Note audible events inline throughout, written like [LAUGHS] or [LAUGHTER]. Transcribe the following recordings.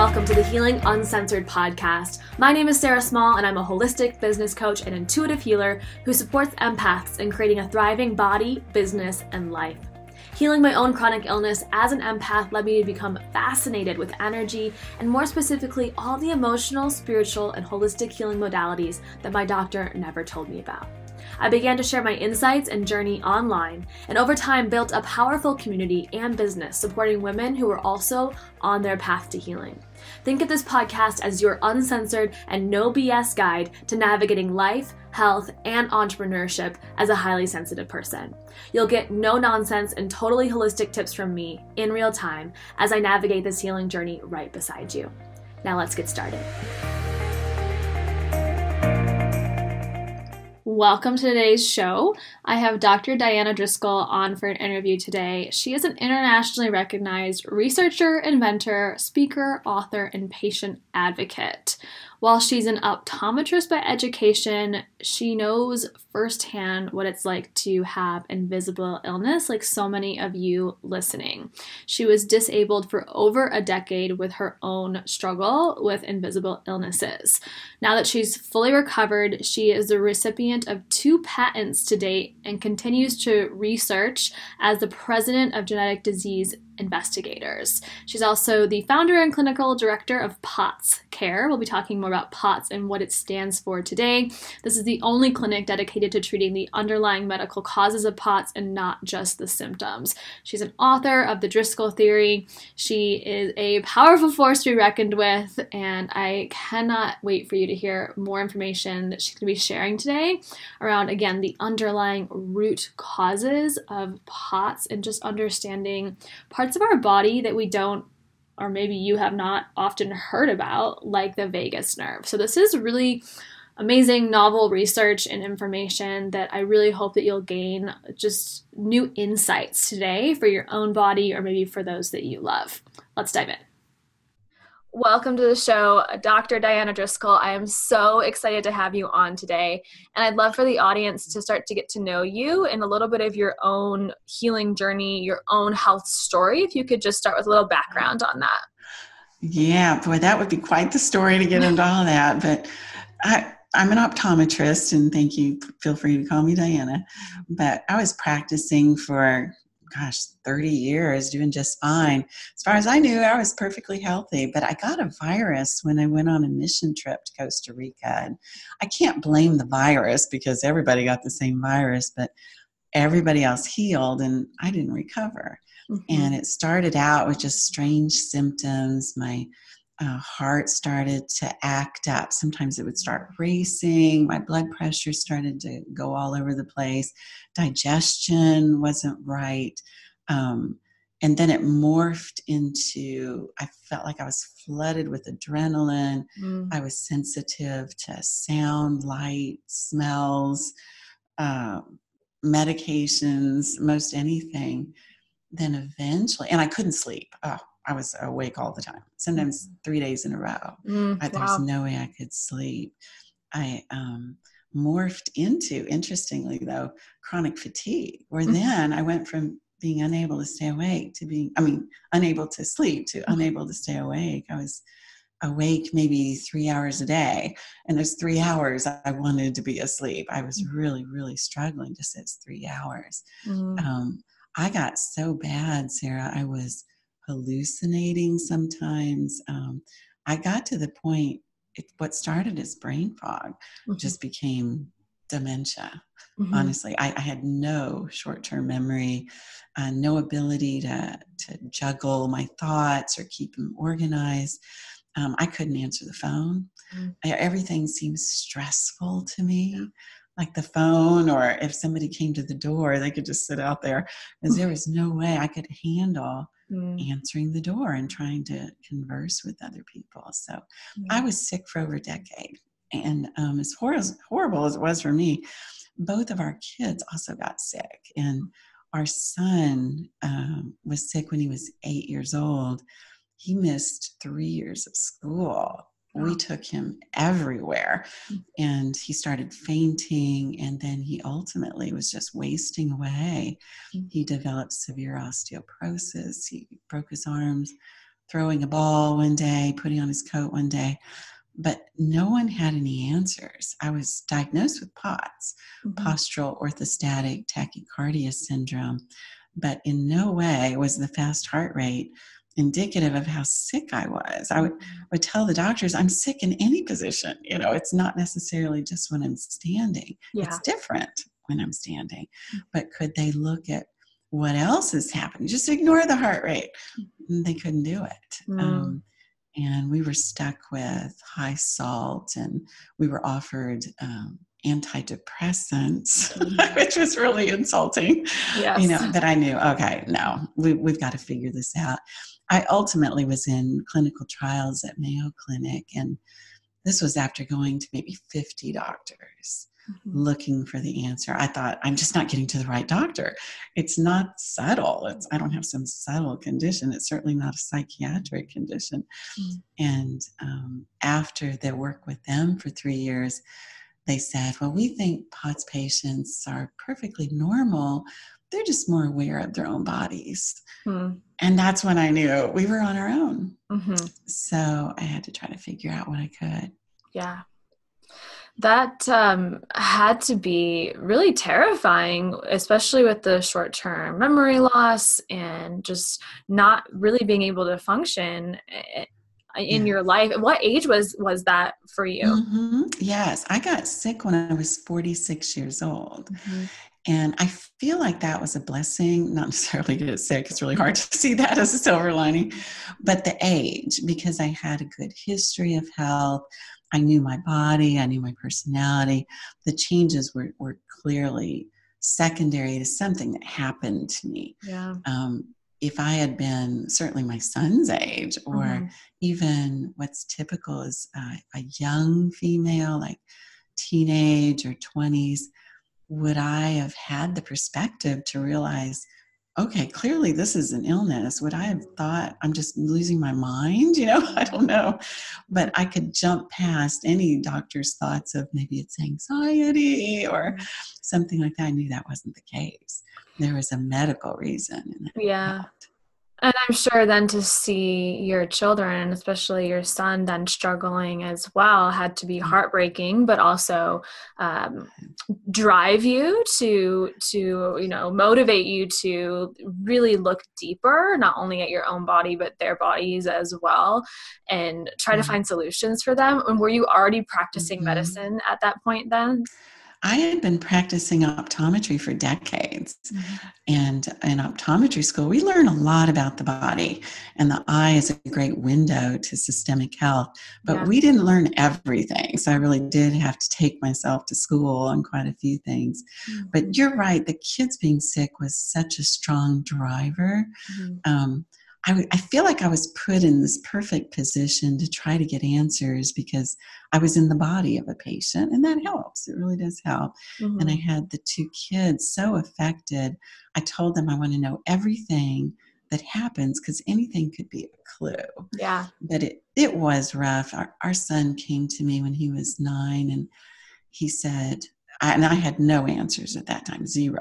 Welcome to the Healing Uncensored podcast. My name is Sarah Small, and I'm a holistic business coach and intuitive healer who supports empaths in creating a thriving body, business, and life. Healing my own chronic illness as an empath led me to become fascinated with energy and, more specifically, all the emotional, spiritual, and holistic healing modalities that my doctor never told me about. I began to share my insights and journey online, and over time built a powerful community and business supporting women who are also on their path to healing. Think of this podcast as your uncensored and no BS guide to navigating life, health, and entrepreneurship as a highly sensitive person. You'll get no nonsense and totally holistic tips from me in real time as I navigate this healing journey right beside you. Now let's get started. Welcome to today's show. I have Dr. Diana Driscoll on for an interview today. She is an internationally recognized researcher, inventor, speaker, author, and patient advocate. While she's an optometrist by education, she knows firsthand what it's like to have invisible illness, like so many of you listening. She was disabled for over a decade with her own struggle with invisible illnesses. Now that she's fully recovered, she is the recipient of two patents to date and continues to research as the president of genetic disease investigators. She's also the founder and clinical director of POTS Care. We'll be talking more about POTS and what it stands for today. This is the only clinic dedicated to treating the underlying medical causes of POTS and not just the symptoms. She's an author of the Driscoll Theory. She is a powerful force to be reckoned with, and I cannot wait for you to hear more information that she's going to be sharing today around, again, the underlying root causes of POTS and just understanding parts parts of our body that we don't or maybe you have not often heard about, like the vagus nerve. So, this is really amazing novel research and information that I really hope that you'll gain just new insights today for your own body or maybe for those that you love. Let's dive in. Welcome to the show, Dr. Diana Driscoll. I am so excited to have you on today. And I'd love for the audience to start to get to know you and a little bit of your own healing journey, your own health story. If you could just start with a little background on that. Yeah, boy, that would be quite the story to get into all that. But I, I'm an optometrist, and thank you. Feel free to call me Diana. But I was practicing for gosh, 30 years doing just fine. As far as I knew, I was perfectly healthy, but I got a virus when I went on a mission trip to Costa Rica. And I can't blame the virus because everybody got the same virus, but everybody else healed and I didn't recover. Mm-hmm. And it started out with just strange symptoms. My uh, heart started to act up. Sometimes it would start racing. My blood pressure started to go all over the place. Digestion wasn't right. Um, and then it morphed into i felt like i was flooded with adrenaline mm. i was sensitive to sound light smells uh, medications most anything then eventually and i couldn't sleep oh, I was awake all the time, sometimes mm. three days in a row. Mm, I, there was no way I could sleep. I um, morphed into, interestingly though, chronic fatigue, where mm. then I went from being unable to stay awake to being, I mean, unable to sleep to mm. unable to stay awake. I was awake maybe three hours a day, and those three hours I wanted to be asleep. I was mm. really, really struggling to sit three hours. Mm. Um, I got so bad, Sarah, I was hallucinating sometimes. Um, I got to the point, it, what started as brain fog mm-hmm. just became dementia. Mm-hmm. Honestly, I, I, had no short term memory, uh, no ability to, to juggle my thoughts or keep them organized. Um, I couldn't answer the phone. Mm-hmm. I, everything seems stressful to me. Yeah like the phone or if somebody came to the door they could just sit out there because there was no way i could handle mm. answering the door and trying to converse with other people. So mm. I was sick for over a decade. And um, as hor- horrible as it was for me, both of our kids also got sick. And our son um, was sick when he was eight years old. He missed three years of school we took him everywhere and he started fainting and then he ultimately was just wasting away mm. he developed severe osteoporosis he broke his arms throwing a ball one day putting on his coat one day but no one had any answers i was diagnosed with pots mm-hmm. postural orthostatic tachycardia syndrome but in no way was the fast heart rate indicative of how sick I was. I would, mm-hmm. would tell the doctors, I'm sick in any position. You know, it's not necessarily just when I'm standing, yeah. it's different when I'm standing. Mm-hmm. But could they look at what else is happening? Just ignore the heart rate. Mm-hmm. They couldn't do it. Mm. Um, and we were stuck with high salt, and we were offered um, antidepressants, [LAUGHS] which was really insulting. Yes. You know, that I knew, okay, no, we, we've got to figure this out. I ultimately was in clinical trials at Mayo Clinic, and this was after going to maybe 50 doctors mm-hmm. looking for the answer. I thought, I'm just not getting to the right doctor. It's not subtle. It's, I don't have some subtle condition. It's certainly not a psychiatric condition. Mm-hmm. And um, after the work with them for three years, they said, Well, we think POTS patients are perfectly normal. They're just more aware of their own bodies. Mm. And that's when I knew we were on our own. Mm-hmm. So I had to try to figure out what I could. Yeah. That um, had to be really terrifying, especially with the short term memory loss and just not really being able to function eh, in your life what age was was that for you mm-hmm. yes i got sick when i was 46 years old mm-hmm. And i feel like that was a blessing not necessarily to get sick it's really hard to see that as a silver lining but the age because i had a good history of health i knew my body i knew my personality the changes were, were clearly secondary to something that happened to me yeah. Um, if I had been certainly my son's age, or mm-hmm. even what's typical is uh, a young female, like teenage or 20s, would I have had the perspective to realize, okay, clearly this is an illness? Would I have thought I'm just losing my mind? [LAUGHS] You know, I don't know. But I could jump past any doctor's thoughts of maybe it's anxiety or mm-hmm. something like that. I knew that wasn't the case there was a medical reason. yeah. And I'm sure then to see your children, especially your son, then struggling as well, had to be mm. heartbreaking, but also um, drive you to to you know motivate you to really look deeper, not only at your own body but their bodies as well, and try mm-hmm. to find solutions for them. And were you already practicing mm-hmm. medicine at that point then? I had been practicing optometry for decades. Mm-hmm. And in optometry school, we learn a lot about the body, and the eye is a great window to systemic health. But yeah. we didn't learn everything. So I really did have to take myself to school on quite a few things. Mm-hmm. But you're right, the kids being sick was such a strong driver. Mm-hmm. Um, I, I feel like I was put in this perfect position to try to get answers because I was in the body of a patient, and that helps. It really does help. Mm-hmm. And I mm-hmm. had the two kids so affected. I told them I want to know everything that happens because anything could be a clue. Yeah. But it, it was rough. Our, our son came to me when he was nine and he said, and I had no answers at that time, 0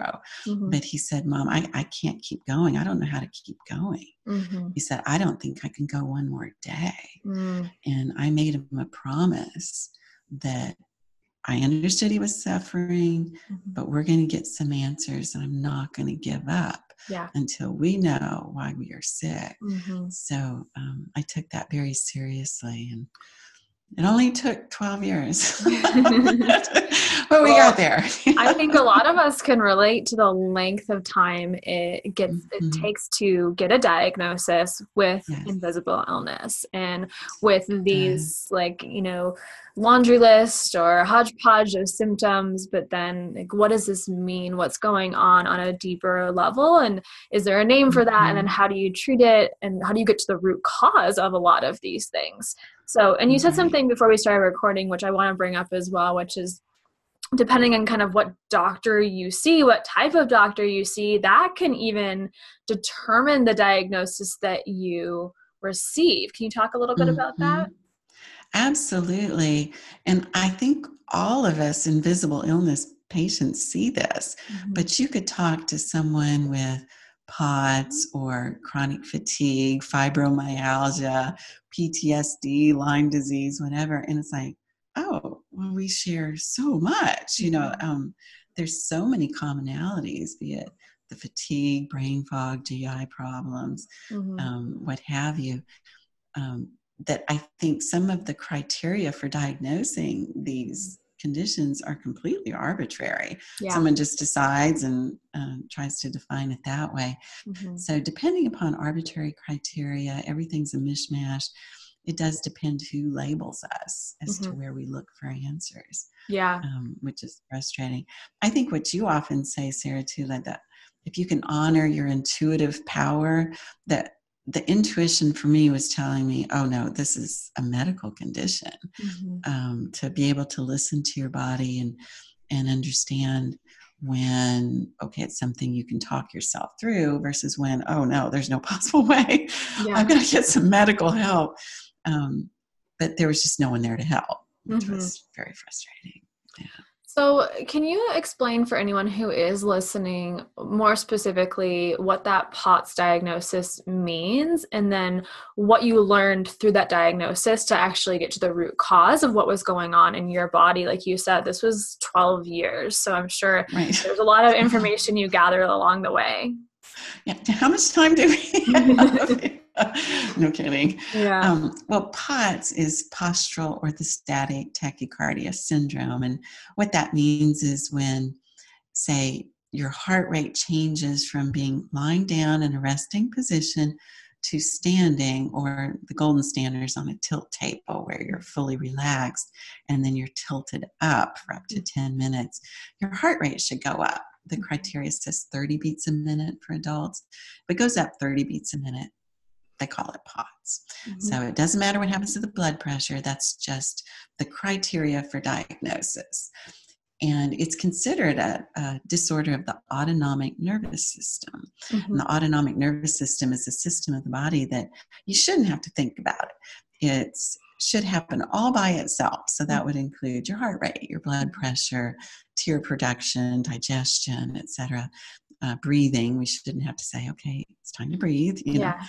mm-hmm. But he said, Mom, I, I can't keep going. I don't know how to keep going. Mm-hmm. He said, I don't think I can go one more day. Mm. And I made him a promise that I understood he was suffering, mm-hmm. but we're going to get some answers, and I'm not going to give up yeah. until we know why we are sick. Mm-hmm. So um, I took that very seriously. And it only took 12 years. [LAUGHS] [LAUGHS] but we got there. I think a lot of us can relate to the length of time it gets mm-hmm. it takes to get a diagnosis with yes. invisible illness and with these like, you know, laundry list or hodgepodge of symptoms, but then like what does this mean? What's going on on a deeper level? And is there a name for that? Mm-hmm. And then mm-hmm. how do you treat it? And how do you get to the root cause of a lot of these things? So, and you said something before we started recording, which I want to bring up as well, which is depending on kind of what doctor you see, what type of doctor you see, that can even determine the diagnosis that you receive. Can you talk a little bit mm-hmm. about that? Absolutely. And I think all of us invisible illness patients see this, mm-hmm. but you could talk to someone with POTS or chronic fatigue, fibromyalgia, PTSD, Lyme disease, whatever. And it's like, oh, well, we share so much. You know, mm-hmm. um, there's so many commonalities, be it the fatigue, brain fog, GI problems, mm-hmm. um, what have you. Um, that I think some of the criteria for diagnosing these conditions are completely arbitrary. Yeah. Someone just decides and uh, tries to define it that way. Mm-hmm. So, depending upon arbitrary criteria, everything's a mishmash it does depend who labels us as mm-hmm. to where we look for answers. Yeah. Um, which is frustrating. I think what you often say, Sarah, too, like that if you can honor your intuitive power, that the intuition for me was telling me, oh no, this is a medical condition. Mm-hmm. Um, to be able to listen to your body and and understand when okay it's something you can talk yourself through versus when oh no there's no [LAUGHS] possible way yeah. i'm going to get some medical help um, but there was just no one there to help, which mm-hmm. was very frustrating. Yeah. So, can you explain for anyone who is listening more specifically what that POTS diagnosis means and then what you learned through that diagnosis to actually get to the root cause of what was going on in your body? Like you said, this was 12 years. So, I'm sure right. there's a lot of information you gathered along the way. Yeah. How much time do we [LAUGHS] have? [LAUGHS] no kidding. Yeah. Um, well, POTS is postural orthostatic tachycardia syndrome. And what that means is when, say, your heart rate changes from being lying down in a resting position to standing, or the golden standard is on a tilt table where you're fully relaxed and then you're tilted up for up to 10 minutes, your heart rate should go up. The mm-hmm. criteria says 30 beats a minute for adults. If it goes up 30 beats a minute, they call it POTS. Mm-hmm. So it doesn't matter what happens to the blood pressure, that's just the criteria for diagnosis. And it's considered a, a disorder of the autonomic nervous system. Mm-hmm. the autonomic nervous system is a system of the body that you shouldn't have to think about it. It should happen all by itself. So that would include your heart rate, your blood pressure, tear production, digestion, etc. uh, breathing. We shouldn't have to say, okay, it's time to breathe, you yeah.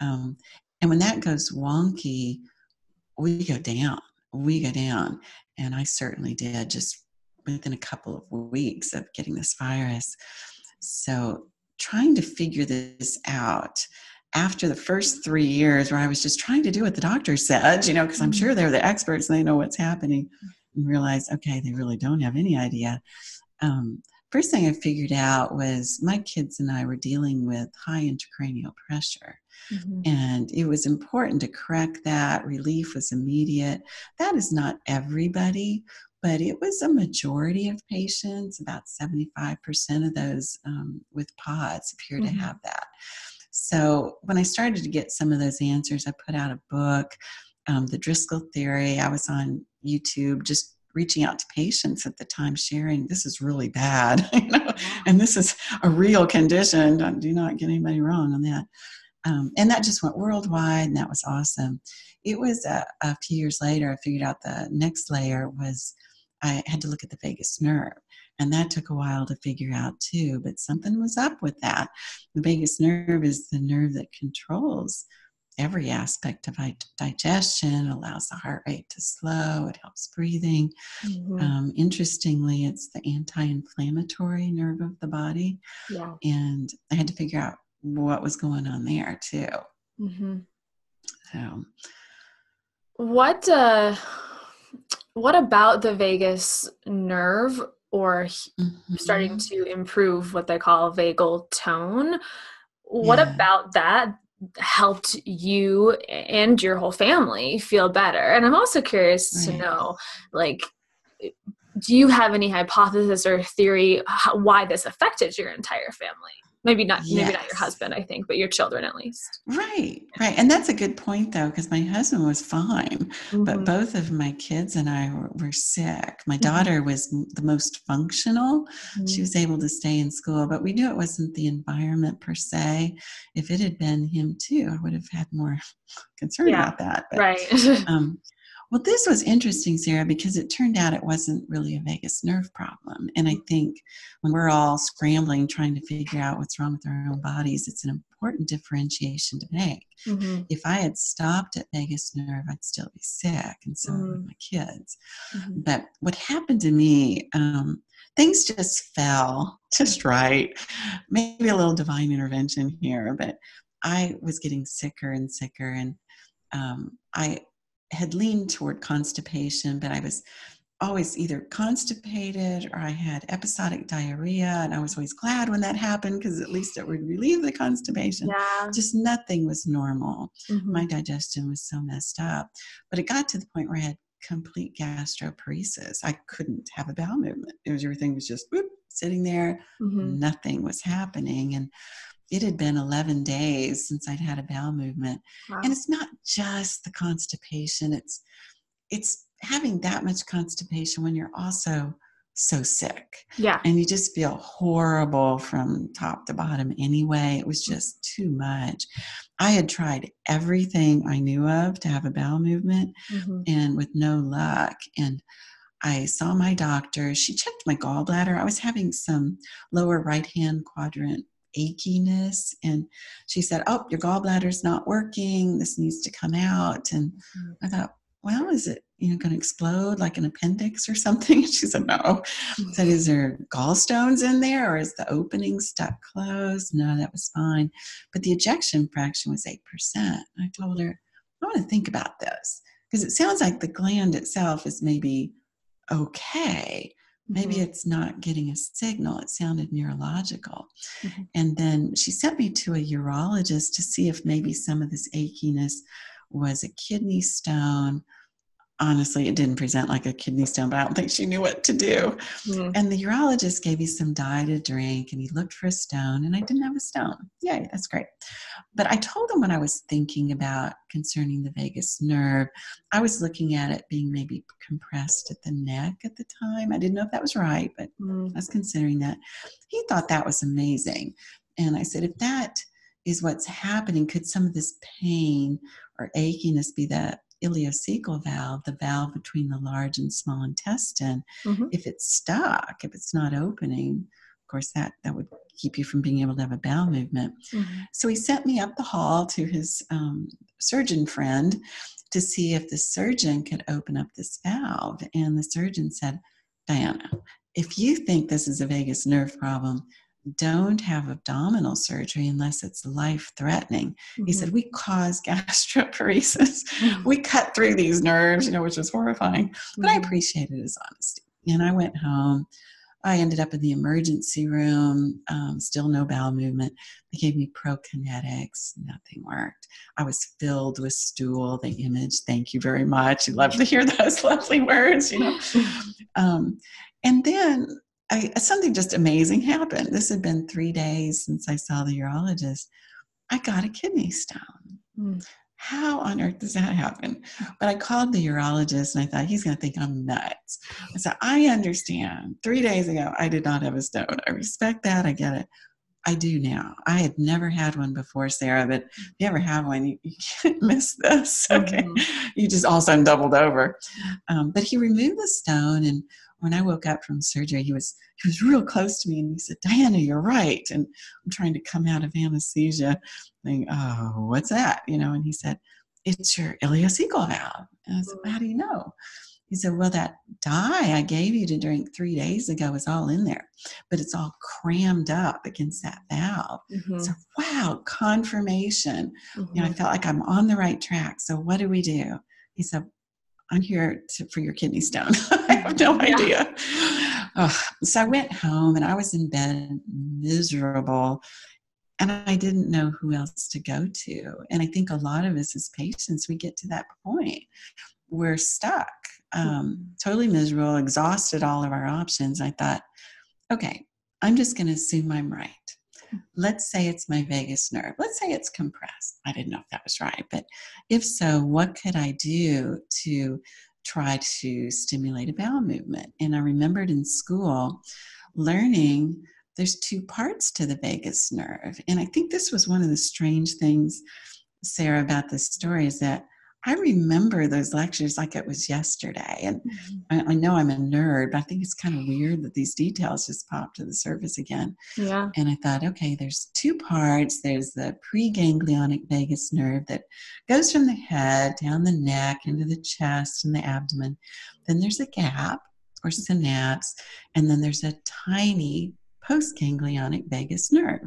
know. Um, and when that goes wonky, we go down. We go down. And I certainly did just within a couple of weeks of getting this virus. So trying to figure this out after the first three years where I was just trying to do what the doctor said, you know, because I'm mm-hmm. sure they're the experts and they know what's happening, and realize, okay, they really don't have any idea. Um, first thing I figured out was my kids and I were dealing with high intracranial pressure. Mm-hmm. And it was important to correct that. Relief was immediate. That is not everybody, but it was a majority of patients, about 75% of those um, with POTS appear mm-hmm. to have that. So when I started to get some of those answers, I put out a book, um, The Driscoll Theory. I was on YouTube just reaching out to patients at the time, sharing this is really bad, [LAUGHS] you know, and this is a real condition. Do not get anybody wrong on that. Um, and that just went worldwide, and that was awesome. It was a, a few years later, I figured out the next layer was I had to look at the vagus nerve. And that took a while to figure out too, but something was up with that. The vagus nerve is the nerve that controls every aspect of digestion, allows the heart rate to slow, it helps breathing. Mm-hmm. Um, interestingly, it's the anti inflammatory nerve of the body. Yeah. And I had to figure out what was going on there too. Mm-hmm. So, what, uh, what about the vagus nerve or mm-hmm. starting to improve what they call vagal tone. What yeah. about that helped you and your whole family feel better? And I'm also curious right. to know, like, do you have any hypothesis or theory why this affected your entire family? Maybe not yes. maybe not your husband i think but your children at least right right and that's a good point though because my husband was fine mm-hmm. but both of my kids and i were, were sick my mm-hmm. daughter was the most functional mm-hmm. she was able to stay in school but we knew it wasn't the environment per se if it had been him too i would have had more [LAUGHS] concern yeah. about that but, right [LAUGHS] um, well, this was interesting, Sarah, because it turned out it wasn't really a vagus nerve problem. And I think when we're all scrambling trying to figure out what's wrong with our own bodies, it's an important differentiation to make. Mm-hmm. If I had stopped at vagus nerve, I'd still be sick, and so mm-hmm. would my kids. Mm-hmm. But what happened to me, um, things just fell [LAUGHS] just right. Maybe a little divine intervention here, but I was getting sicker and sicker, and um, I had leaned toward constipation, but I was always either constipated or I had episodic diarrhea, and I was always glad when that happened because at least it would relieve the constipation. Yeah. Just nothing was normal. Mm-hmm. My digestion was so messed up. But it got to the point where I had complete gastroparesis. I couldn't have a bowel movement. It was everything was just whoop, sitting there, mm-hmm. nothing was happening. And it had been 11 days since I'd had a bowel movement. Wow. And it's not just the constipation, it's it's having that much constipation when you're also so sick. Yeah. And you just feel horrible from top to bottom anyway. It was just too much. I had tried everything I knew of to have a bowel movement mm-hmm. and with no luck. And I saw my doctor. She checked my gallbladder. I was having some lower right hand quadrant achiness. And she said, Oh, your gallbladder's not working. This needs to come out. And mm-hmm. I thought, well, is it you know going to explode like an appendix or something? [LAUGHS] She said, no. Mm-hmm. I said, is there gallstones in there or is the opening stuck closed? No, that was fine. But the ejection fraction was 8%. I told her, I want to think about this because it sounds like the gland itself is maybe okay, maybe mm-hmm. it's not getting a signal it sounded neurological mm-hmm. and then she sent me to a urologist to see if maybe some of this achiness was a kidney stone honestly, it didn't present like a kidney stone, but I don't think she knew what to do. Mm. And the urologist gave me some dye to drink and he looked for a stone and I didn't have a stone. Yay, that's great. But I told him what I was thinking about concerning the vagus nerve. I was looking at it being maybe compressed at the neck at the time. I didn't know if that was right, but mm. I was considering that. He thought that was amazing. And I said, if that is what's happening, could some of this pain or achiness be that ileocecal valve, the valve between the large and small intestine, mm-hmm. if it's stuck, if it's not opening, of course that that would keep you from being able to have a bowel movement. Mm-hmm. So he sent me up the hall to his um, surgeon friend to see if the surgeon could open up this valve. And the surgeon said, Diana, if you think this is a vagus nerve problem, don't have abdominal surgery unless it's life threatening. Mm-hmm. He said, We cause [LAUGHS] gastroparesis. Mm-hmm. We cut through these nerves, you know, which is horrifying. But I mm-hmm. appreciated his honesty. And I went home. I ended up in the emergency room, um, still no bowel movement. They gave me prokinetics, nothing worked. I was filled with stool, the image, thank you very much. You love to hear those [LAUGHS] lovely words, you know. [LAUGHS] Um, and then I, something just amazing happened. This had been three days since I saw the urologist. I got a kidney stone. Mm. How on earth does that happen? But I called the urologist and I thought he's going to think I'm nuts. I said, I understand. Three days ago, I did not have a stone. I respect that. I get it. I do now. I had never had one before, Sarah, but if you ever have one, you, [LAUGHS] you can't miss this. [LAUGHS] Okay. Mm-hmm. You just all of a sudden doubled over. Um, but he removed the stone and when I woke up from surgery, he was he was real close to me and he said, Diana, you're right. And I'm trying to come out of anesthesia, thinking, oh, what's that? You know, and he said, It's your ileocecal valve. And I said, How do you know? He said, Well, that dye I gave you to drink three days ago is all in there, but it's all crammed up against that valve. Mm-hmm. So, wow, confirmation. Mm-hmm. You know, I mm-hmm. felt like I'm on the right track. So, what do we do? He said, I'm here to, for your kidney stone. [LAUGHS] I have no [LAUGHS] yeah. idea. Oh, so I went home and I was in bed miserable and I didn't know who else to go to. And I think a lot of us as patients, we get to that point. We're stuck, um, mm-hmm. totally miserable, exhausted all of our options. I thought, okay, I'm just going to assume I'm right. Let's say it's my vagus nerve. Let's say it's compressed. I didn't know if that was right, but if so, what could I do to try to stimulate a bowel movement? And I remembered in school learning there's two parts to the vagus nerve. And I think this was one of the strange things, Sarah, about this story is that I remember those lectures like it was yesterday. And mm-hmm. I, I, know I'm a nerd, but I think it's kind of weird that these details just pop to the surface again. Yeah. And I thought, okay, there's two parts. There's the preganglionic vagus nerve that goes from the head down the neck into the chest and the abdomen. Then there's a gap or synapse. And then there's a tiny postganglionic vagus nerve.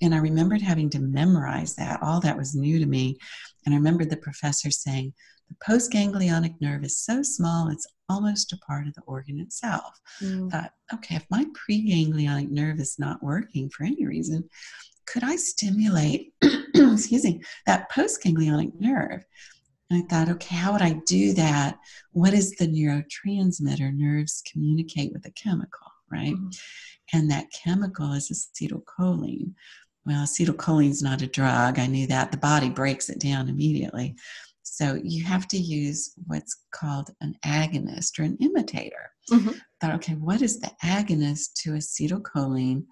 And I remembered having to memorize that. All that was new to me. And I remember the professor saying, the postganglionic nerve is so small, it's almost a part of the organ itself. Mm. Thought, okay, if my preganglionic nerve is not working for any reason, could I stimulate, [CLEARS THROAT] excuse me, that postganglionic nerve? And I thought, okay, how would I do that? What is the neurotransmitter? Nerves communicate with a chemical, right? Mm. And that chemical is acetylcholine. Well, acetylcholine's not a drug. I knew that. The body breaks it down immediately. So you have to use what's called an agonist or an imitator. Mm-hmm. Thought, okay, what is the agonist to acetylcholine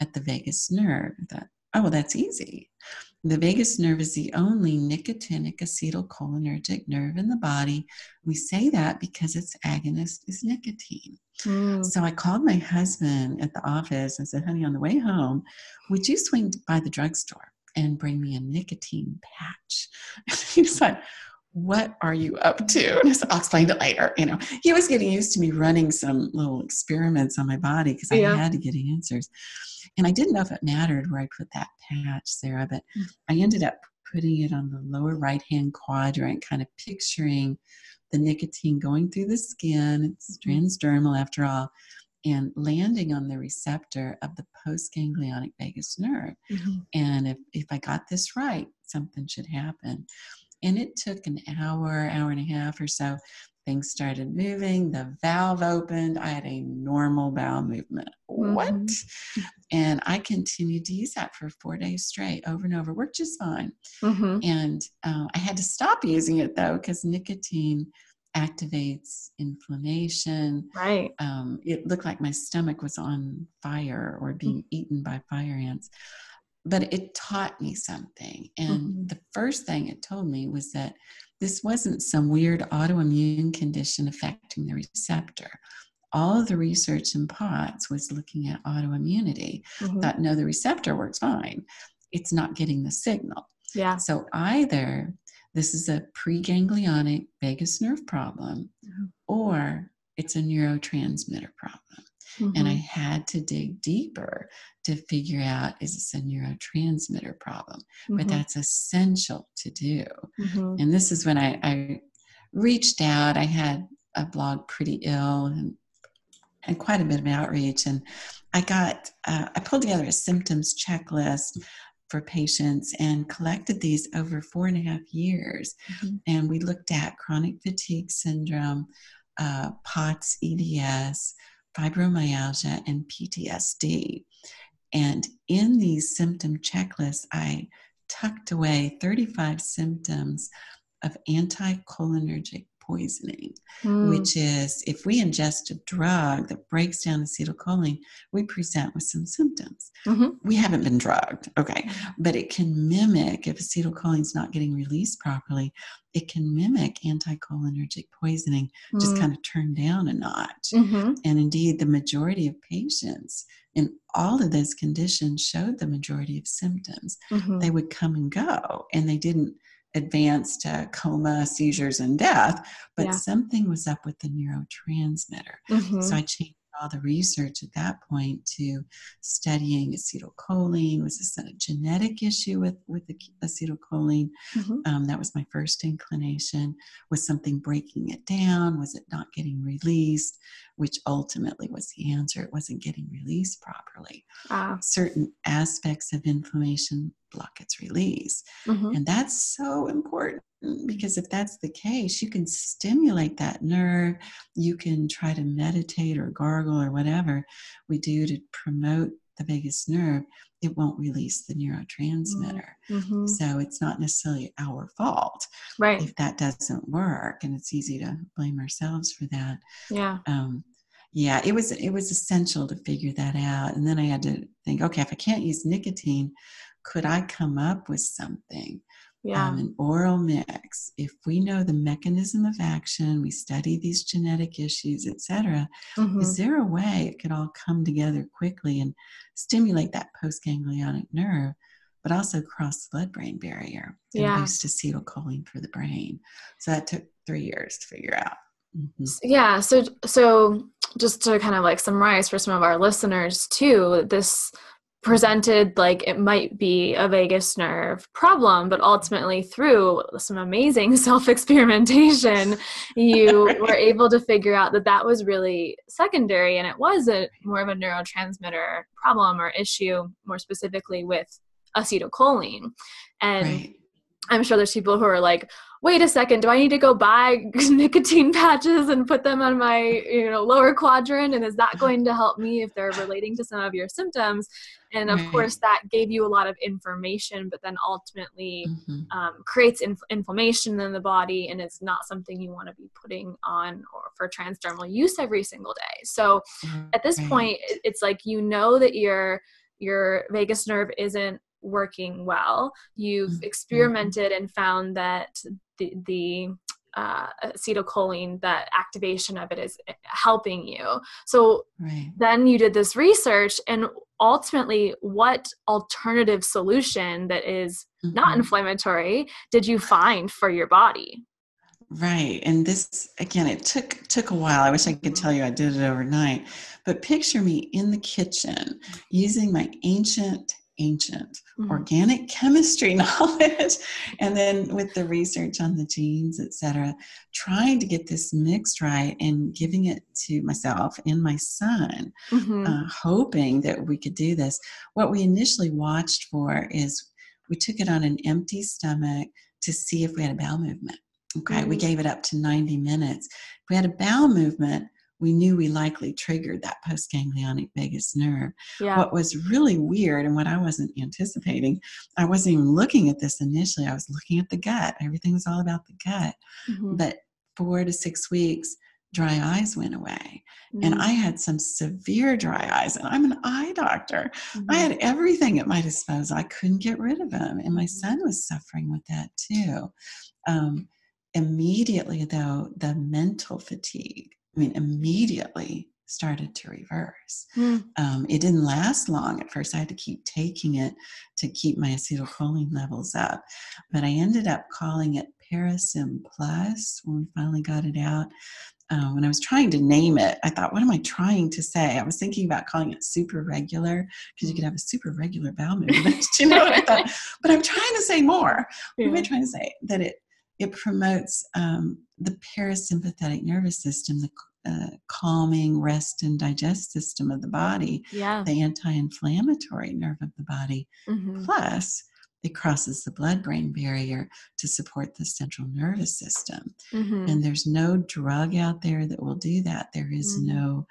at the vagus nerve? That oh, well, that's easy. The vagus nerve is the only nicotinic acetylcholinergic nerve in the body. We say that because its agonist is nicotine. Mm. So I called my husband at the office and said, honey, on the way home, would you swing by the drugstore and bring me a nicotine patch? [LAUGHS] he said, what are you up to? [LAUGHS] And I'll explain it later. You know, he was getting used to me running some little experiments on my body because I yeah. had to get answers. And I didn't know if it mattered where I put that patch, Sarah, but mm. I ended up putting it on the lower right hand quadrant, kind of picturing the nicotine going through the skin. It's mm-hmm. transdermal after all. And landing on the receptor of the postganglionic vagus nerve. Mm-hmm. And if, if I got this right, something should happen. And it took an hour, hour and a half or so. Things started moving, the valve opened. I had a normal bowel movement. Mm-hmm. What? And I continued to use that for four days straight, over and over, worked just fine. Mm-hmm. And uh, I had to stop using it though, because nicotine activates inflammation. Right. Um, it looked like my stomach was on fire or being mm-hmm. eaten by fire ants but it taught me something. And mm-hmm. the first thing it told me was that this wasn't some weird autoimmune condition affecting the receptor. all of the research in POTS was looking at autoimmunity. Mm-hmm. Thought, no, the receptor works fine. It's not getting the signal. Yeah. So either this is a preganglionic vagus nerve problem mm-hmm. or it's a neurotransmitter problem. Mm-hmm. And I mm-hmm. had to dig deeper to figure out is this a neurotransmitter problem? Mm-hmm. But that's essential to do. Mm-hmm. And this is when I, I reached out. I had a blog pretty ill and and quite a bit of outreach and i got uh, i pulled together a symptoms checklist for patients and collected these over four and a half years mm-hmm. and we looked at chronic fatigue syndrome uh, pots eds fibromyalgia and ptsd and in these symptom checklists i tucked away 35 symptoms of anticholinergic poisoning, mm. which is if we ingest a drug that breaks down acetylcholine, we present with some symptoms. Mm-hmm. We haven't been drugged, okay, mm-hmm. but it can mimic if acetylcholine is not getting released properly. It can mimic anticholinergic poisoning, mm. just kind of turn down a notch. Mm-hmm. And indeed, the majority of patients in all of those conditions showed the majority of symptoms. Mm-hmm. They would come and go, and they didn't advanced uh, coma, seizures, and death, but yeah. something was up with the neurotransmitter. Mm-hmm. So I changed all the research at that point to studying acetylcholine. Was this a genetic issue with, with the acetylcholine? Mm-hmm. Um, that was my first inclination. Was something breaking it down? Was it not getting released? Which ultimately was the answer. It wasn't getting released properly. Ah. Certain aspects of inflammation block its release. Mm-hmm. And that's so important because if that's the case, you can stimulate that nerve. You can try to meditate or gargle or whatever we do to promote the vagus nerve. It won't release the neurotransmitter. Mm-hmm. So it's not necessarily our fault right. if that doesn't work. And it's easy to blame ourselves for that. Yeah. Um, yeah, it was it was essential to figure that out. And then I had to think, okay, if I can't use nicotine, could I come up with something? Yeah. Um, an oral mix. If we know the mechanism of action, we study these genetic issues, etc. Mm-hmm. Is there a way it could all come together quickly and stimulate that postganglionic nerve, but also cross the blood-brain barrier and yeah. boost acetylcholine for the brain? So that took three years to figure out. Mm-hmm. Yeah. So so just to kind of like summarize for some of our listeners too, this presented like it might be a vagus nerve problem, but ultimately through some amazing [LAUGHS] self experimentation, you were [LAUGHS] able to figure out that that was really secondary and it was a more of a neurotransmitter problem or issue, more specifically with acetylcholine. And right. I'm sure there's people who are like, wait a second, do I need to go buy [LAUGHS] nicotine patches and put them on my you know lower quadrant? And is that going to help me if they're relating to some of your symptoms? And of right. course, that gave you a lot of information, but then ultimately mm-hmm. um, creates inf- inflammation in the body, and it's not something you want to be putting on or for transdermal use every single day. So at this right. point, it's like you know that your your vagus nerve isn't working well. You've mm-hmm. experimented and found that the, the uh, acetylcholine, that activation of it is helping you. So right. then you did this research, and ultimately, what alternative solution that is mm-hmm. not inflammatory did you find for your body? Right, and this again, it took took a while. I wish I could tell you I did it overnight, but picture me in the kitchen using my ancient ancient mm-hmm. organic [LAUGHS] chemistry knowledge and then with the research on the genes etc trying to get this mixed right and giving it to myself and my son mm-hmm. uh, hoping that we could do this what we initially watched for is we took it on an empty stomach to see if we had a bowel movement okay mm-hmm. we gave it up to 90 minutes if we had a bowel movement we knew we likely triggered that postganglionic vagus nerve. Yeah. What was really weird and what I wasn't anticipating, I wasn't even looking at this initially. I was looking at the gut. Everything was all about the gut. Mm-hmm. But four to six weeks, dry eyes went away. Mm-hmm. And I had some severe dry eyes, and I'm an eye doctor. Mm-hmm. I had everything at my disposal. I couldn't get rid of them. And my son was suffering with that too. Um, immediately, though, the mental fatigue I mean, immediately started to reverse. Mm. Um, it didn't last long at first. I had to keep taking it to keep my acetylcholine levels up. But I ended up calling it Parasym Plus when we finally got it out. Uh, when I was trying to name it, I thought, what am I trying to say? I was thinking about calling it super regular because you could have a super regular bowel movement. [LAUGHS] you know what I thought? But I'm trying to say more. Yeah. What am I trying to say? That it it promotes um, the parasympathetic nervous system, the uh, calming rest and digest system of the body, yeah. the anti-inflammatory nerve of the body. Mm-hmm. Plus, it crosses the blood-brain barrier to support the central nervous system. Mm-hmm. And there's no drug out there that will do that. There is mm-hmm. no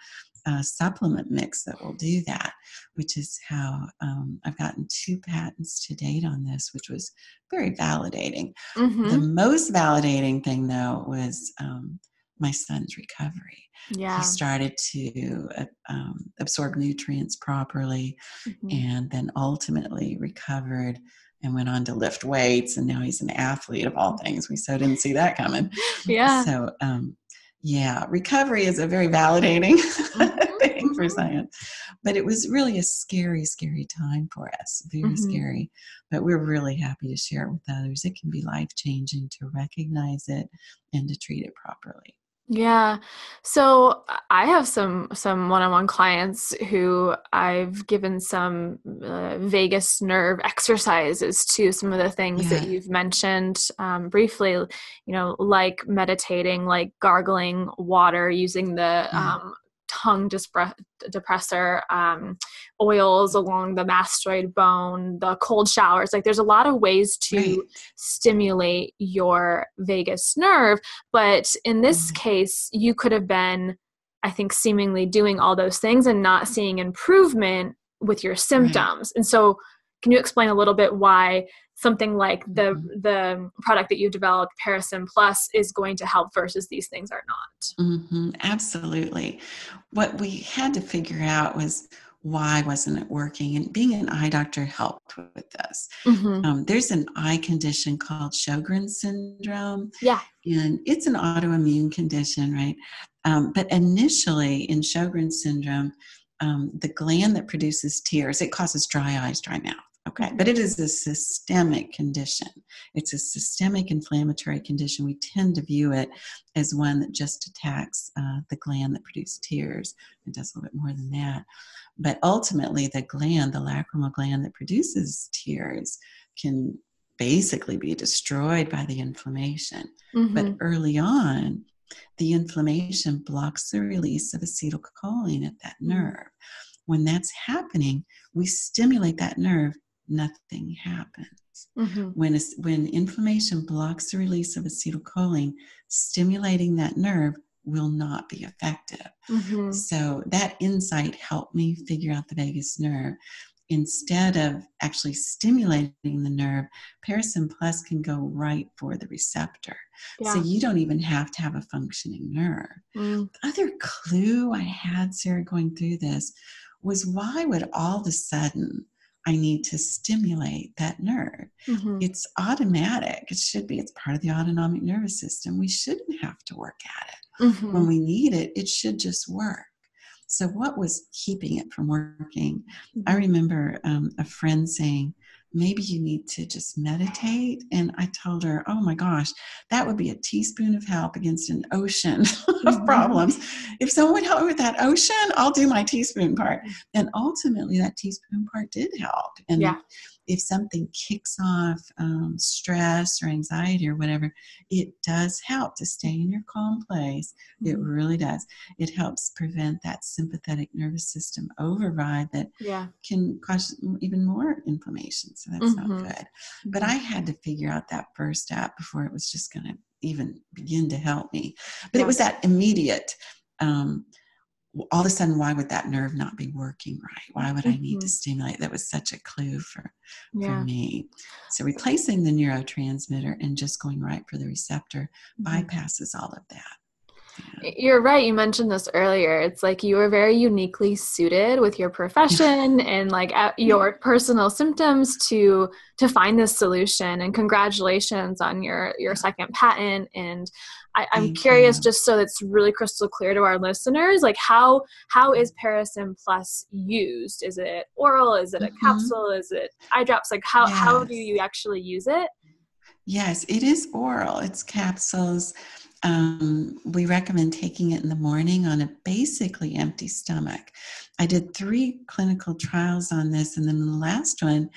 uh, supplement mix that will do that, which is how um, I've gotten two patents to date on this, which was very validating. Mm-hmm. The most validating thing, though, was um, my son's recovery. Yeah. He started to uh, um, absorb nutrients properly mm-hmm. and then ultimately recovered and went on to lift weights. And now he's an athlete of all things. We so didn't see that coming. [LAUGHS] Yeah. So, um, yeah, recovery is a very validating [LAUGHS] mm-hmm. thing for mm-hmm. science. But it was really a scary, scary time for us, very mm-hmm. scary. But we're really happy to share it with others. It can be life changing to recognize it and to treat it properly. Yeah. So I have some some one-on-one clients who I've given some uh, vagus nerve exercises to some of the things yeah. that you've mentioned um, briefly, you know, like meditating, like gargling water, using the yeah. um, tongue depressor, um, oils along the mastoid bone, the cold showers. Like there's a lot of ways to right. stimulate your vagus nerve. But in this mm. case, you could have been, I think, seemingly doing all those things and not seeing improvement with your symptoms. Right. And so, can you explain a little bit why something like the mm-hmm. the product that you developed parasym plus is going to help versus these things are not. Mm-hmm. absolutely. What we had to figure out was why wasn't it working? And being an eye doctor helped with this. Mm-hmm. um, there's an eye condition called sjogren's syndrome. Yeah. And it's an autoimmune condition right? Um, but initially in sjogren's syndrome um, the gland that produces tears it causes dry eyes dry mouth Okay, but it is a systemic condition. It's a systemic inflammatory condition. We tend to view it as one that just attacks uh, the gland that produces tears. It does a little bit more than that. But ultimately, the gland, the lacrimal gland that produces tears, can basically be destroyed by the inflammation. Mm-hmm. But early on, the inflammation blocks the release of acetylcholine at that mm-hmm. nerve. When that's happening, we stimulate that nerve nothing happens. Mm-hmm. When, when inflammation blocks the release of acetylcholine, stimulating that nerve will not be effective. Mm-hmm. So that insight helped me figure out the vagus nerve. Instead of actually stimulating the nerve, Parasym Plus can go right for the receptor. Yeah. So you don't even have to have a functioning nerve. Mm. The other clue I had, Sarah, going through this was why would all of a sudden I need to stimulate that nerve. Mm-hmm. It's automatic. It should be. It's part of the autonomic nervous system. We shouldn't have to work at it. Mm-hmm. When we need it, it should just work. So, what was keeping it from working? Mm-hmm. I remember um, a friend saying, maybe you need to just meditate. And I told her, oh my gosh, that would be a teaspoon of help against an ocean [LAUGHS] of mm-hmm. problems. If someone would help me with that ocean, I'll do my teaspoon part. And ultimately, that teaspoon part did help. And yeah if something kicks off um, stress or anxiety or whatever, it does help to stay in your calm place. Mm-hmm. It really does. It helps prevent that sympathetic nervous system override that yeah. can cause even more inflammation. So that's mm-hmm. not good. But I had to figure out that first step before it was just going to even begin to help me. But yeah. it was that immediate. Um, all of a sudden why would that nerve not be working right why would mm-hmm. i need to mm-hmm. stimulate that was such a clue for yeah. for me so replacing the neurotransmitter and just going right for the receptor mm-hmm. bypasses all of that You're right. You mentioned this earlier. It's like you are very uniquely suited with your profession [LAUGHS] and like your personal symptoms to to find this solution. And congratulations on your your second patent. And I, am curious, you. just so it's really crystal clear to our listeners, like how how is Parasym Plus used? Is it oral? Is it a mm-hmm. capsule? Is it eye drops? Like how yes. how do you actually use it? Yes, it is oral. It's capsules. Um, we recommend taking it in the morning on a basically empty stomach. I did three clinical trials on this, and then the last one,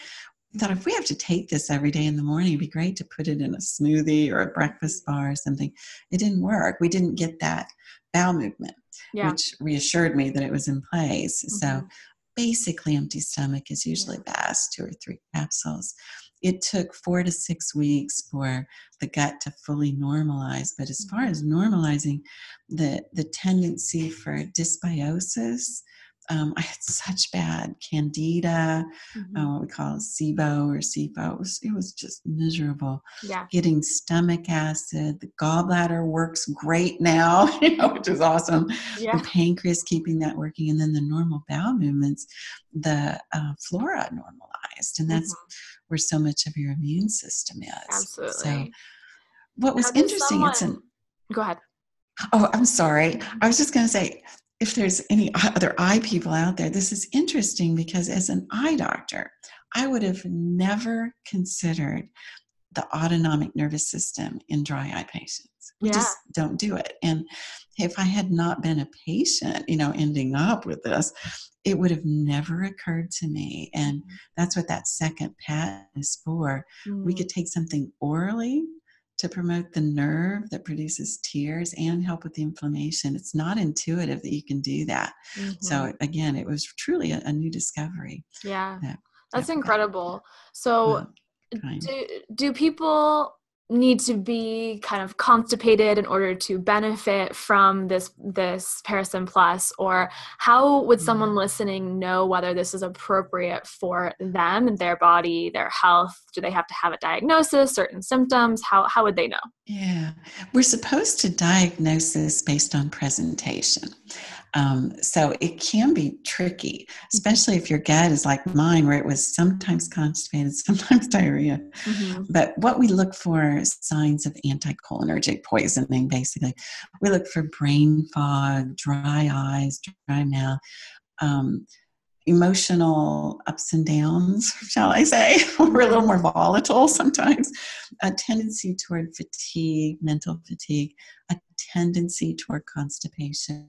we thought if we have to take this every day in the morning, it'd be great to put it in a smoothie or a breakfast bar or something. It didn't work. We didn't get that bowel movement, yeah. which reassured me that it was in place. Mm-hmm. So basically, empty stomach is usually best, two or three capsules it took four to six weeks for the gut to fully normalize. But as far as normalizing, the the tendency for dysbiosis, um, I had such bad candida, mm-hmm. uh, what we call SIBO or SIFO. It was, it was just miserable. Yeah. Getting stomach acid. The gallbladder works great now, [LAUGHS] you know, which is awesome. Yeah. The pancreas keeping that working, and then the normal bowel movements, the uh, flora normalized, and that's mm-hmm. Where so much of your immune system is. Absolutely. So, what was interesting? Someone... It's an. Go ahead. Oh, I'm sorry. I was just going to say if there's any other eye people out there, this is interesting because as an eye doctor, I would have never considered the autonomic nervous system in dry eye patients. We yeah. just don't do it. And if I had not been a patient, you know, ending up with this, it would have never occurred to me. And mm-hmm. that's what that second pat is for. Mm-hmm. We could take something orally to promote the nerve that produces tears and help with the inflammation. It's not intuitive that you can do that. Mm-hmm. So again, it was truly a, a new discovery. Yeah. That, That's that, incredible. So do, do people need to be kind of constipated in order to benefit from this this Parasym Plus or how would someone mm. listening know whether this is appropriate for them and their body their health? Do they have to have a diagnosis certain symptoms? How how would they know? Yeah. We're supposed to diagnose this based on presentation um, so it can be tricky, especially if your gut is like mine, where it was sometimes constipated, [LAUGHS] sometimes diarrhea. Mm-hmm. But what we look for signs of anticholinergic poisoning, basically. We look for brain fog, dry eyes, dry mouth. Um, emotional ups and downs, [LAUGHS] shall I say. [LAUGHS] We're a little more volatile sometimes. A tendency toward fatigue, mental fatigue, a tendency toward constipation.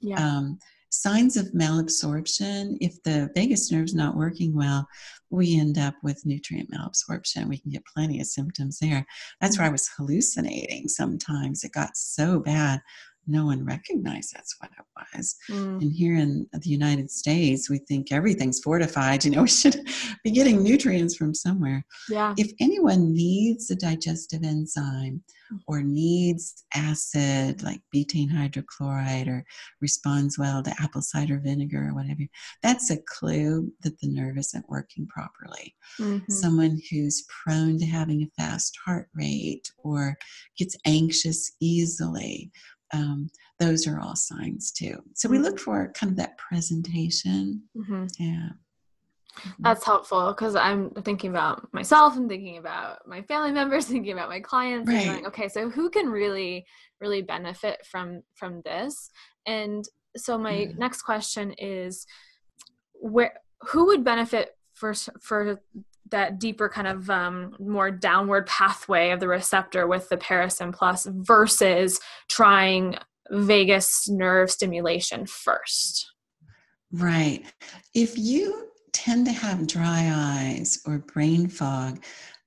Yeah. Um, signs of malabsorption if the vagus nerve's not working well we end up with nutrient malabsorption. We can get plenty of symptoms there. That's where i was hallucinating sometimes. It got so bad no one recognized that's what it was. Mm. And here in the United States, we think everything's fortified. You know, [LAUGHS] we should be getting nutrients from somewhere. Yeah. If anyone needs a digestive enzyme mm. or needs acid like betaine hydrochloride or responds well to apple cider vinegar or whatever, that's a clue that the nerve isn't working properly. Mm-hmm. Someone who's prone to having a fast heart rate or gets anxious easily um, those are all signs too. So we look for kind of that presentation. Mm-hmm. Yeah. Mm-hmm. That's helpful because I'm thinking about myself and thinking about my family [LAUGHS] members, thinking about my clients, right. and going, okay, so who can really, really benefit from from this? And so my mm. next question is, where who would benefit for for that deeper kind of um, more downward pathway of the receptor with the Parasym Plus versus trying vagus nerve stimulation first. Right. If you tend to have dry eyes or brain fog,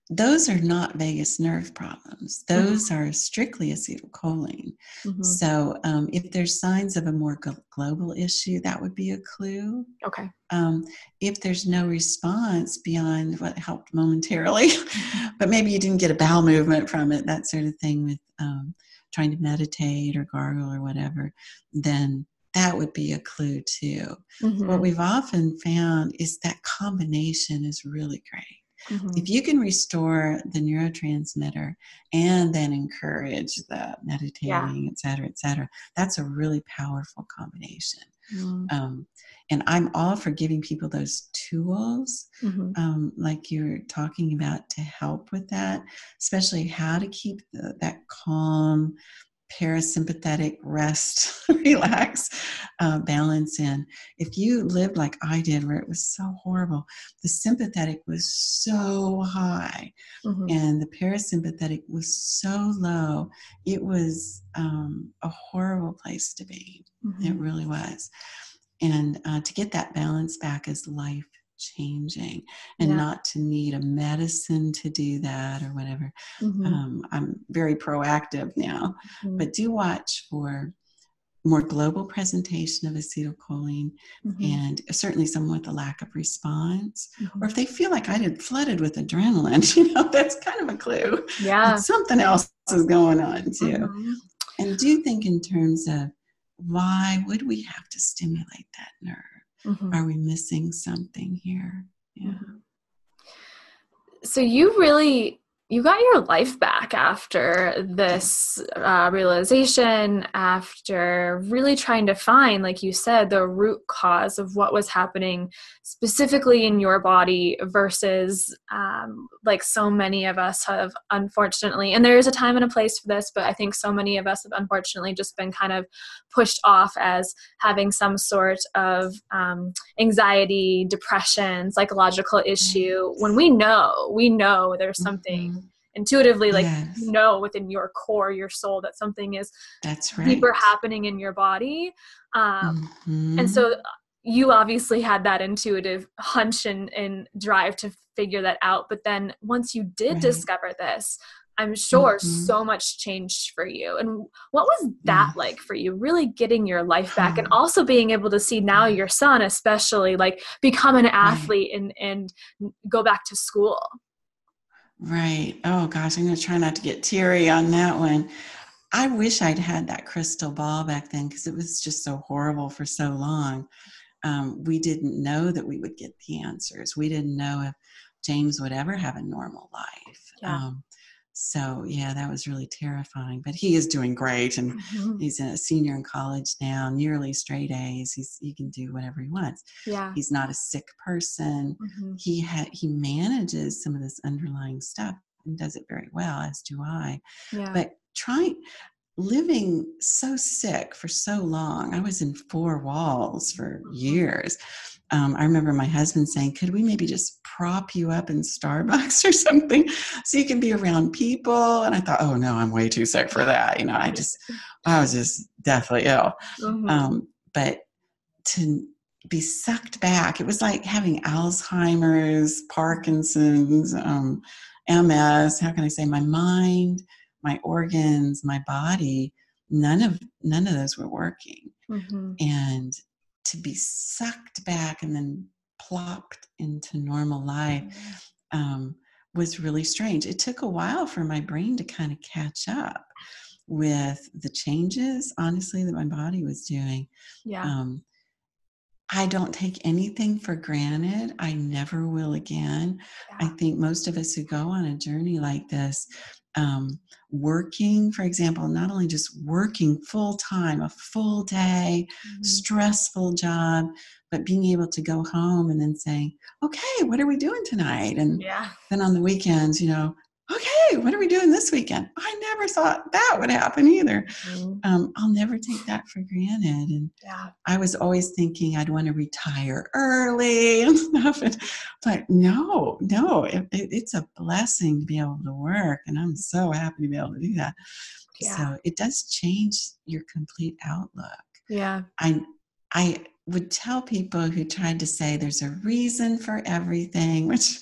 those are not vagus nerve problems. Those mm-hmm. are strictly acetylcholine. Mm-hmm. So, um, if there's signs of a more global issue, that would be a clue. Okay. Um, if there's no response beyond what helped momentarily, [LAUGHS] but maybe you didn't get a bowel movement from it, that sort of thing with um, trying to meditate or gargle or whatever, then that would be a clue too. Mm-hmm. What we've often found is that combination is really great Mm-hmm. If you can restore the neurotransmitter and then encourage the meditating, yeah. et cetera, et cetera, that's a really powerful combination. Mm-hmm. Um, and I'm all for giving people those tools, mm-hmm. um, like you're talking about, to help with that, especially how to keep the, that calm, parasympathetic rest, [LAUGHS] relax, uh, balance in. If you lived like I did, where it was so horrible, the sympathetic was so high mm-hmm. and the parasympathetic was so low, it was um, a horrible place to be. Mm-hmm. It really was. And uh, to get that balance back is life changing and yeah. not to need a medicine to do that or whatever. Mm-hmm. Um, I'm very proactive now, mm-hmm. but do watch for more global presentation of acetylcholine mm-hmm. and certainly someone with a lack of response or if mm-hmm. they feel like i did flooded with adrenaline [LAUGHS] you know that's kind of a clue yeah something else is going on too mm-hmm. and do think in terms of why would we have to stimulate that nerve Mm-hmm. Are we missing something here? Yeah. Mm-hmm. So you really you got your life back after this uh, realization after really trying to find like you said the root cause of what was happening specifically in your body versus um, like so many of us have unfortunately and there is a time and a place for this but i think so many of us have unfortunately just been kind of pushed off as having some sort of um, anxiety depression psychological issue when we know we know there's something intuitively like yes. you know within your core your soul that something is that's right deeper happening in your body um, mm-hmm. and so you obviously had that intuitive hunch and, and drive to figure that out but then once you did right. discover this i'm sure mm-hmm. so much changed for you and what was that like for you really getting your life back and [SIGHS] also being able to see now your son especially like become an athlete right. and and go back to school Right. Oh gosh, I'm going to try not to get teary on that one. I wish I'd had that crystal ball back then because it was just so horrible for so long. Um, we didn't know that we would get the answers. We didn't know if James would ever have a normal life. Yeah. Um, so yeah that was really terrifying but he is doing great and mm-hmm. he's a senior in college now nearly straight a's he's he can do whatever he wants yeah he's not a sick person mm-hmm. he had he manages some of this underlying stuff and does it very well as do i yeah. but trying living so sick for so long i was in four walls for years um, I remember my husband saying, Could we maybe just prop you up in Starbucks [LAUGHS] or something so you can be around people? And I thought, Oh no, I'm way too sick for that. You know, I just, I was just deathly ill. Mm-hmm. Um, but to be sucked back, it was like having Alzheimer's, Parkinson's, um, MS. How can I say? My mind, my organs, my body, none of none of those were working. Mm-hmm. And to be sucked back and then plopped into normal life mm-hmm. um, was really strange. It took a while for my brain to kind of catch up with the changes, honestly, that my body was doing. Yeah. Um, I don't take anything for granted. I never will again. Yeah. I think most of us who go on a journey like this, um, working, for example, not only just working full time, a full day, mm-hmm. stressful job, but being able to go home and then saying, okay, what are we doing tonight? And yeah. then on the weekends, you know, okay, what are we doing this weekend? I never thought that would happen either. Mm-hmm. Um, I'll never take that for granted. And yeah. I was always thinking I'd want to retire early [LAUGHS] and stuff. And, but no, no, it, it, it's a blessing to be able to work. And I'm so happy to be able to do that. Yeah. So it does change your complete outlook. Yeah. I, I would tell people who tried to say there's a reason for everything, [LAUGHS] which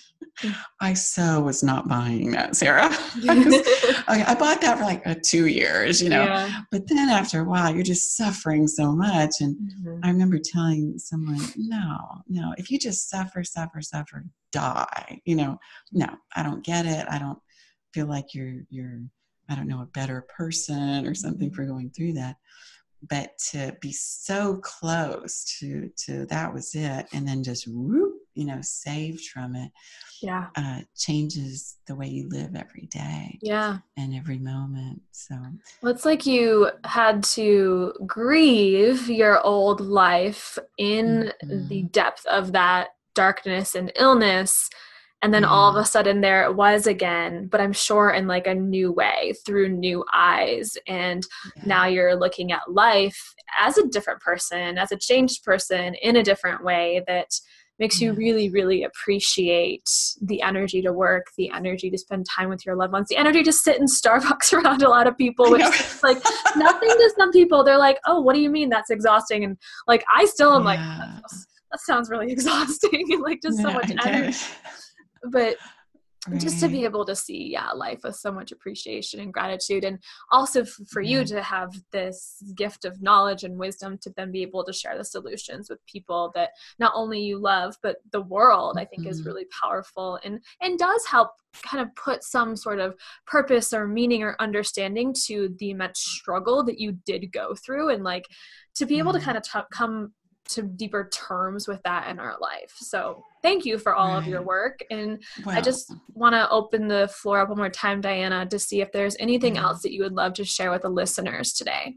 I so was not buying that, Sarah. [LAUGHS] [LAUGHS] I, I, bought that for like two years, you know. Yeah. But then after a while, you're just suffering so much. And mm-hmm. I remember telling someone, no, no, if you just suffer, suffer, suffer, die, you know, no, I don't get it. I don't feel like you're, you're, I don't know, a better person or something for going through that. But to be so close to, to that was it. And then just whoop, you know saved from it yeah uh, changes the way you live every day yeah and every moment so well, it's like you had to grieve your old life in mm-hmm. the depth of that darkness and illness and then all of a sudden there it was again but i'm sure in like a new way through new eyes and yeah. now you're looking at life as a different person as a changed person in a different way that makes you really really appreciate the energy to work the energy to spend time with your loved ones the energy to sit in [LAUGHS] starbucks around a lot of people which is like nothing to some people. They're like oh what do you mean that's exhausting? And like i still am yeah. like that sounds really [LAUGHS] exhausting and like just yeah, so much energy. but right. just to be able to see yeah life with so much appreciation and gratitude and also f- for yeah. you to have this gift of knowledge and wisdom to then be able to share the solutions with people that not only you love but the world i think mm-hmm. is really powerful and and does help kind of put some sort of purpose or meaning or understanding to the immense struggle that you did go through and like to be able to kind of t- come to deeper terms with that in our life. So thank you for all right. of your work. And well, I just want to open the floor up one more time, Diana, to see if there's anything yeah. else that you would love to share with the listeners today.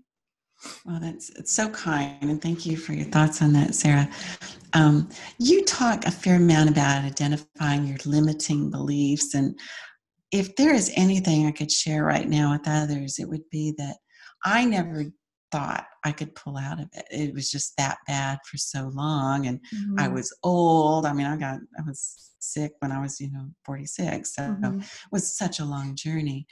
Well, that's it's so kind, and thank you for your thoughts on that, Sarah. Um, you talk a fair amount about identifying your limiting beliefs, and if there is anything I could share right now with others, it would be that I never thought I could pull out of it. It was just that bad for so long. And mm-hmm. I was old. I mean, I got, I was sick when I was, you know, 46. So mm-hmm. it was such a long journey.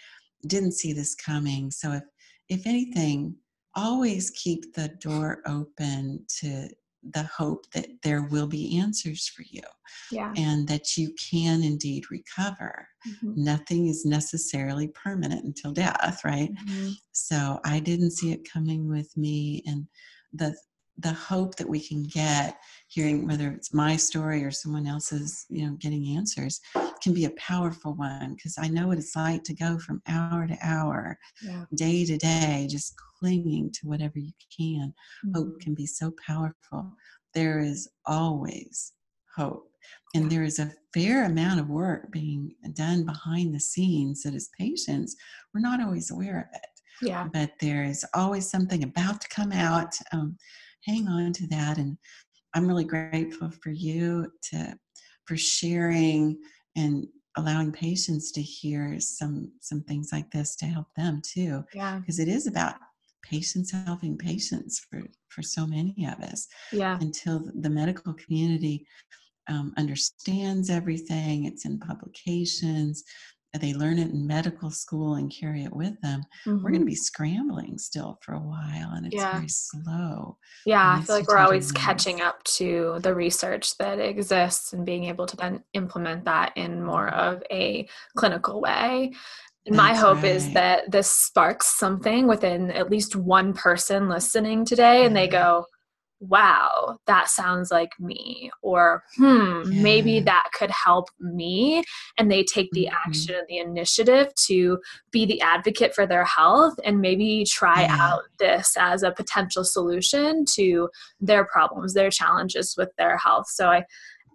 Didn't see this coming. So if, if anything, always keep the door open to the hope that there will be answers for you yeah. and that you can indeed recover. Mm-hmm. Nothing is necessarily permanent until death, right? Mm-hmm. So I didn't see it coming with me and the the hope that we can get hearing whether it's my story or someone else's you know getting answers can be a powerful one because i know what it's like to go from hour to hour yeah. day to day just clinging to whatever you can. Mm-hmm. hope can be so powerful. There is always hope and there is a fair amount of work being done behind the scenes that as patients we're not always aware of it. Yeah. But there is always something about to come out um, hang on to that. And i'm really grateful for you to for sharing and allowing patients to hear some some things like this to help them too. Yeah. Because it is about patients helping patients for for so many of us yeah. until the medical community um, understands everything. It's in publications they learn it in medical school and carry it with them, mm-hmm. we're going to be scrambling still for a while and it's yeah. very slow. Yeah, I feel like we're always catching up to the research that exists and being able to then implement that in more of a clinical way. My hope right. is that this sparks something within at least one person listening today and they go, wow, that sounds like me, or hmm, yeah. maybe that could help me. And they take the mm-hmm. action and the initiative to be the advocate for their health and maybe try yeah. out this as a potential solution to their problems, their challenges with their health. So I,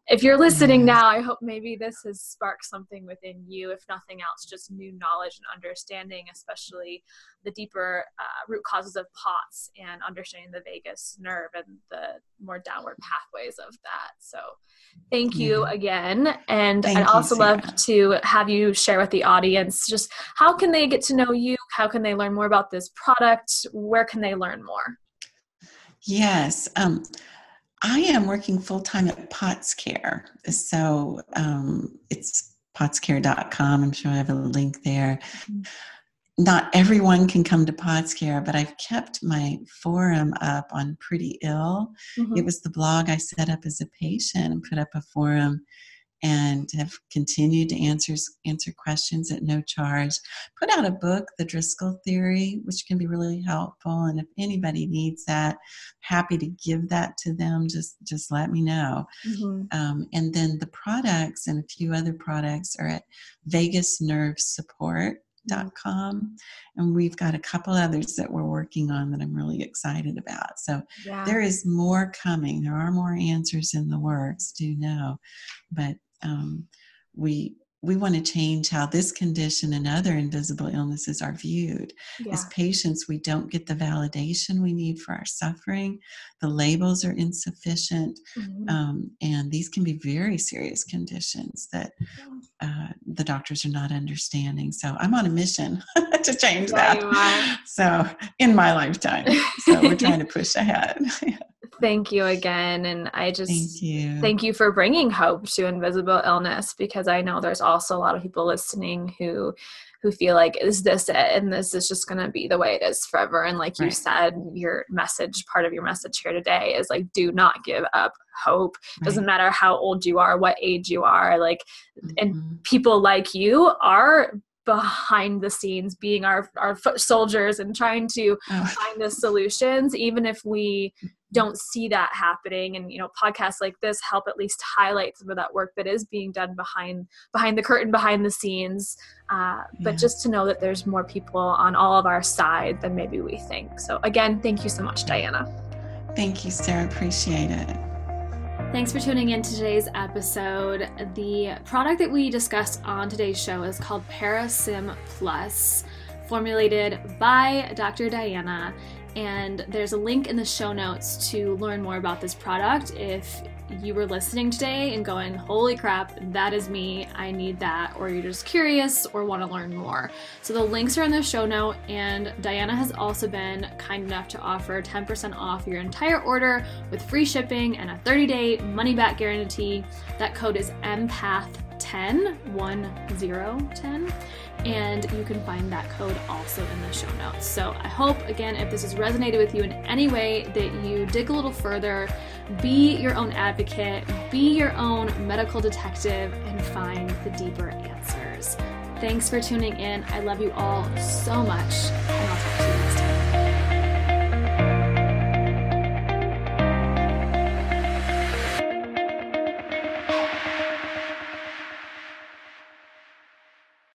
if you're listening mm-hmm. now, I hope maybe this has sparked something within you, if nothing else, just new knowledge and understanding, especially the deeper uh, root causes of POTS and understanding the vagus nerve and the more downward pathways of that. So, thank you again. And thank I'd also love to have you share with the audience just how can they get to know you? How can they learn more about this product? Where can they learn more? Yes. Um, I am working full time at POTS Care. So um, it's potscare.com. I'm sure I have a link there. Mm-hmm. Not everyone can come to POTS Care, but I've kept my forum up on Pretty Ill. Mm-hmm. It was the blog I set up as a patient and put up a forum and have continued to answer answer questions at no charge. Put out a book, The Driscoll Theory, which can be really helpful. And if anybody needs that, happy to give that to them. Just just let me know. Mm-hmm. Um, and then the products and a few other products are at Vagus Nerve Support com and we've got a couple others that we're working on that i'm really excited about so yeah. there is more coming there are more answers in the works do know but um, we we want to change how this condition and other invisible illnesses are viewed. Yeah. As patients, we don't get the validation we need for our suffering. The labels are insufficient. Mm-hmm. Um, and these can be very serious conditions that uh, the doctors are not understanding. So I'm on a mission [LAUGHS] to change yeah, that. So in my lifetime. So we're trying to push ahead. [LAUGHS] thank you again and i just thank you thank you for bringing hope to invisible illness because i know there's also a lot of people listening who who feel like is this it and this is just going to be the way it is forever and like right. you said your message part of your message here today is like do not give up hope right. doesn't matter how old you are what age you are like mm-hmm. and people like you are behind the scenes being our our foot soldiers and trying to oh. find the solutions even if we don't see that happening and you know podcasts like this help at least highlight some of that work that is being done behind behind the curtain behind the scenes uh, but yeah. just to know that there's more people on all of our side than maybe we think so again thank you so much diana thank you sarah appreciate it Thanks for tuning in to today's episode. The product that we discussed on today's show is called Parasym Plus, formulated by Dr. Diana and there's a link in the show notes to learn more about this product if you were listening today and going, holy crap, that is me, I need that, or you're just curious or want to learn more. So the links are in the show note, and Diana has also been kind enough to offer 10% off your entire order with free shipping and a 30 day money back guarantee. That code is EMPATH10, 1010 and you can find that code also in the show notes. So I hope, again, if this has resonated with you in any way, that you dig a little further, be your own advocate, be your own medical detective, and find the deeper answers. Thanks for tuning in. I love you all so much, and I'll talk to you.